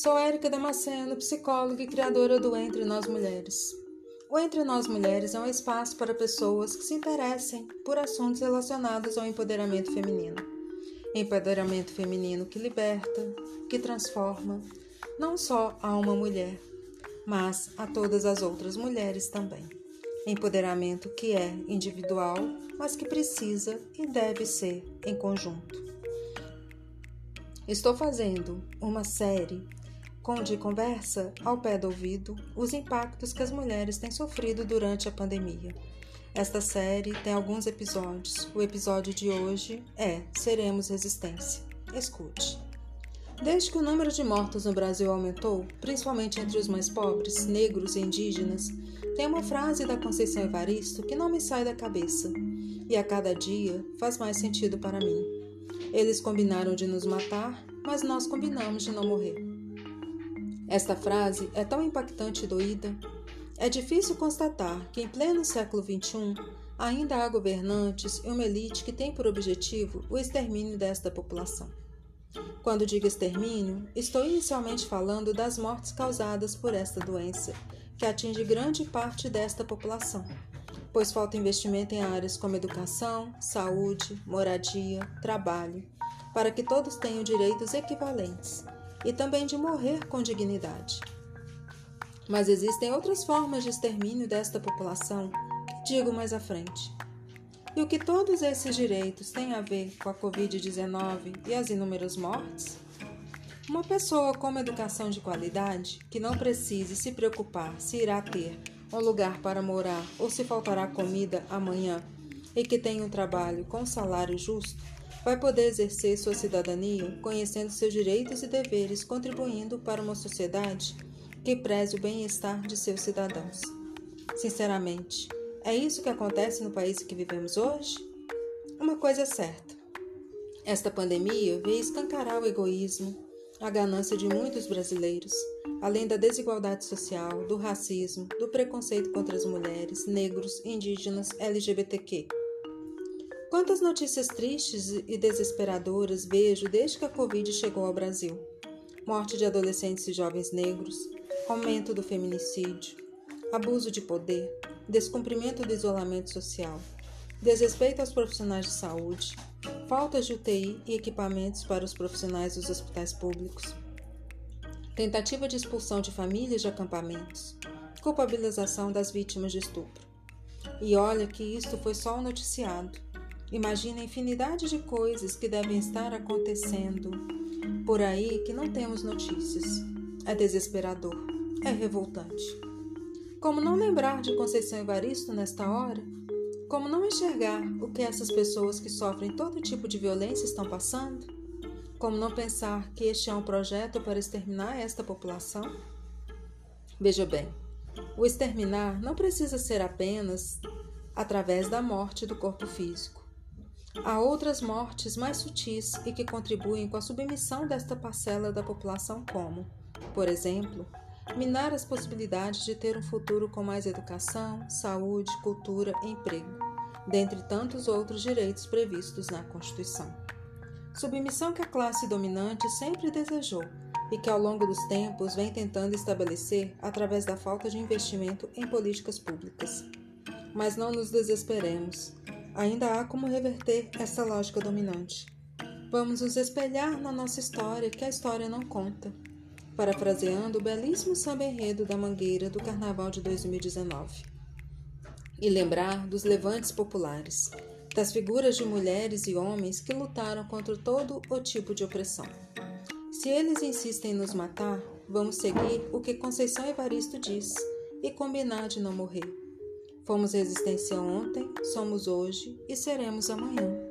Sou Érica Damasceno, psicóloga e criadora do Entre Nós Mulheres. O Entre Nós Mulheres é um espaço para pessoas que se interessem por assuntos relacionados ao empoderamento feminino. Empoderamento feminino que liberta, que transforma, não só a uma mulher, mas a todas as outras mulheres também. Empoderamento que é individual, mas que precisa e deve ser em conjunto. Estou fazendo uma série onde conversa ao pé do ouvido os impactos que as mulheres têm sofrido durante a pandemia. Esta série tem alguns episódios. O episódio de hoje é Seremos Resistência. Escute. Desde que o número de mortos no Brasil aumentou, principalmente entre os mais pobres, negros e indígenas, tem uma frase da Conceição Evaristo que não me sai da cabeça e a cada dia faz mais sentido para mim. Eles combinaram de nos matar, mas nós combinamos de não morrer. Esta frase é tão impactante e doída. É difícil constatar que, em pleno século XXI, ainda há governantes e uma elite que tem por objetivo o extermínio desta população. Quando digo extermínio, estou inicialmente falando das mortes causadas por esta doença, que atinge grande parte desta população, pois falta investimento em áreas como educação, saúde, moradia, trabalho, para que todos tenham direitos equivalentes e também de morrer com dignidade. Mas existem outras formas de extermínio desta população que digo mais à frente. E o que todos esses direitos têm a ver com a Covid-19 e as inúmeras mortes? Uma pessoa com uma educação de qualidade, que não precise se preocupar se irá ter um lugar para morar ou se faltará comida amanhã e que tenha um trabalho com salário justo, vai poder exercer sua cidadania conhecendo seus direitos e deveres, contribuindo para uma sociedade que preze o bem-estar de seus cidadãos. Sinceramente, é isso que acontece no país que vivemos hoje? Uma coisa é certa: esta pandemia veio escancarar o egoísmo, a ganância de muitos brasileiros além da desigualdade social, do racismo, do preconceito contra as mulheres, negros, indígenas, LGBTQ. Quantas notícias tristes e desesperadoras vejo desde que a Covid chegou ao Brasil? Morte de adolescentes e jovens negros, aumento do feminicídio, abuso de poder, descumprimento do isolamento social, desrespeito aos profissionais de saúde, faltas de UTI e equipamentos para os profissionais dos hospitais públicos tentativa de expulsão de famílias de acampamentos, culpabilização das vítimas de estupro. E olha que isto foi só o noticiado. Imagina a infinidade de coisas que devem estar acontecendo por aí que não temos notícias. É desesperador, é revoltante. Como não lembrar de Conceição Evaristo nesta hora? Como não enxergar o que essas pessoas que sofrem todo tipo de violência estão passando? Como não pensar que este é um projeto para exterminar esta população? Veja bem, o exterminar não precisa ser apenas através da morte do corpo físico. Há outras mortes mais sutis e que contribuem com a submissão desta parcela da população, como, por exemplo, minar as possibilidades de ter um futuro com mais educação, saúde, cultura emprego, dentre tantos outros direitos previstos na Constituição submissão que a classe dominante sempre desejou e que ao longo dos tempos vem tentando estabelecer através da falta de investimento em políticas públicas. Mas não nos desesperemos. Ainda há como reverter essa lógica dominante. Vamos nos espelhar na nossa história que a história não conta. Parafraseando o belíssimo samba enredo da Mangueira do Carnaval de 2019. E lembrar dos levantes populares, das figuras de mulheres e homens que lutaram contra todo o tipo de opressão. Se eles insistem em nos matar, vamos seguir o que Conceição Evaristo diz e combinar de não morrer. Fomos resistência ontem, somos hoje e seremos amanhã.